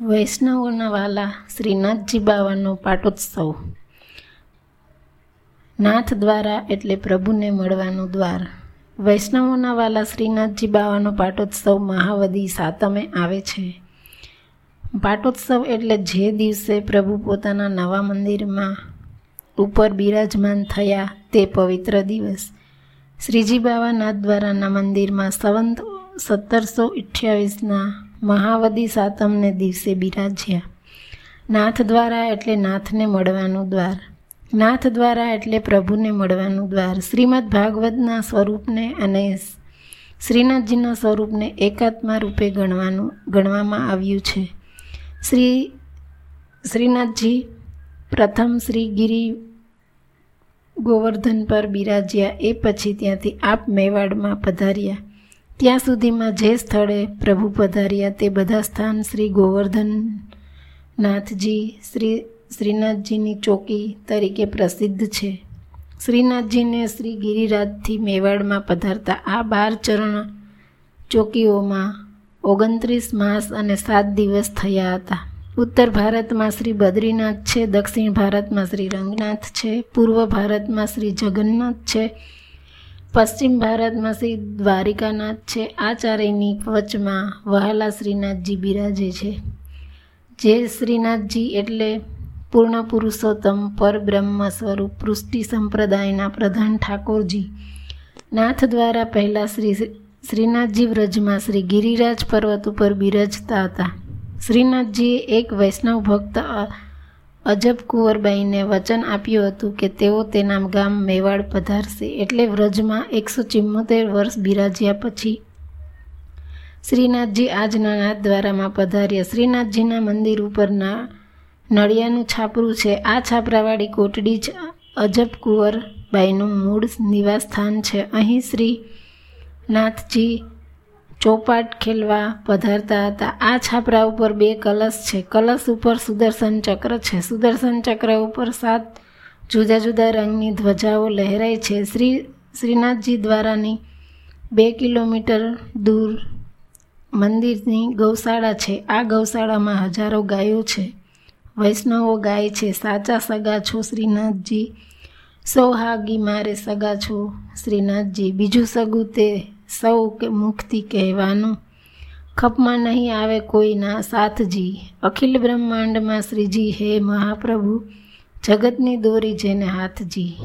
વૈષ્ણવોના વાલા શ્રીનાથજી બાવાનો પાટોત્સવ. નાથ દ્વારા એટલે પ્રભુને મળવાનું દ્વાર. વૈષ્ણવોના વાલા શ્રીનાથજી બાવાનો પાટોત્સવ મહાવદી સાતમે આવે છે. પાટોત્સવ એટલે જે દિવસે પ્રભુ પોતાના નવા મંદિરમાં ઉપર બિરાજમાન થયા તે પવિત્ર દિવસ. શ્રીજી બાવા નાથ દ્વારાના મંદિરમાં સંવંત સત્તરસો અઠ્યાવીસના મહાવદી સાતમને દિવસે બિરાજ્યા. નાથ દ્વારા એટલે નાથને મળવાનું દ્વાર. નાથ દ્વારા એટલે પ્રભુને મળવાનું દ્વાર. શ્રીમદ ભાગવતના સ્વરૂપને અને શ્રીનાથજીના સ્વરૂપને એકાત્મા રૂપે ગણવાનું, ગણવામાં આવ્યું છે. શ્રી, શ્રીનાથજી પ્રથમ શ્રી ગિરી ગોવર્ધન પર બિરાજ્યા. એ પછી ત્યાંથી આપ મેવાડમાં પધાર્યા. ત્યાં સુધીમાં જે સ્થળે પ્રભુ પધાર્યા તે બધા સ્થાન શ્રી ગોવર્ધન નાથજી શ્રી શ્રીનાથજીની ચોકી તરીકે પ્રસિદ્ધ છે. શ્રીનાથજીને શ્રી ગિરિરાજથી મેવાડમાં પધારતા આ બાર ચરણ ચોકીઓમાં ઓગણત્રીસ માસ અને સાત દિવસ થયા હતા. ઉત્તર ભારતમાં શ્રી બદ્રીનાથ છે, દક્ષિણ ભારતમાં શ્રી રંગનાથ છે, પૂર્વ ભારતમાં શ્રી જગન્નાથ છે પશ્ચિમ ભારતમાં શ્રી દ્વારિકાનાથ છે. આ ચારેયની વચમાં વહાલા શ્રીનાથજી બિરાજે છે. જે શ્રીનાથજી એટલે પૂર્ણ પુરુષોત્તમ પરબ્રહ્મ સ્વરૂપ પૃષ્ટિ સંપ્રદાયના પ્રધાન ઠાકોરજી. નાથ દ્વારા પહેલાં શ્રી શ્રીનાથજી વ્રજમાં શ્રી ગિરિરાજ પર્વત ઉપર બિરાજતા હતા. શ્રીનાથજીએ એક વૈષ્ણવ ભક્ત અજબ કુંવરબાઈને વચન આપ્યું હતું કે તેઓ તેના ગામ મેવાડ પધારશે એટલે વ્રજમાં એકસો ચિમ્મોતેર વર્ષ બિરાજ્યા પછી શ્રીનાથજી આજના નાથ દ્વારામાં પધાર્યા. શ્રીનાથજીના મંદિર ઉપરના નળિયાનું છાપરું છે. આ છાપરાવાળી કોટડી જ અજબ કુંવરબાઈનું મૂળ નિવાસસ્થાન છે. અહીં શ્રી નાથજી ચોપાટ ખેલવા પધારતા હતા. આ છાપરા ઉપર બે કલશ છે. કલશ ઉપર સુદર્શન ચક્ર છે. સુદર્શન ચક્ર ઉપર સાત જુદા જુદા રંગની ધ્વજાઓ લહેરાય છે. શ્રી, શ્રીનાથજી દ્વારાની બે કિલોમીટર દૂર મંદિરની ગૌશાળા છે. આ ગૌશાળામાં હજારો ગાયો છે. વૈષ્ણવો ગાય છે. સાચા સગા છો શ્રીનાથજી. સૌહાગી મારે સગા છો શ્રીનાથજી. બીજું સગું તે સૌ કે મુખથી કહેવાનું. ખપમાં નહીં આવે કોઈના સાથજી. અખિલ બ્રહ્માંડમાં શ્રીજી હે મહાપ્રભુ. જગતની દોરી જેને હાથજી.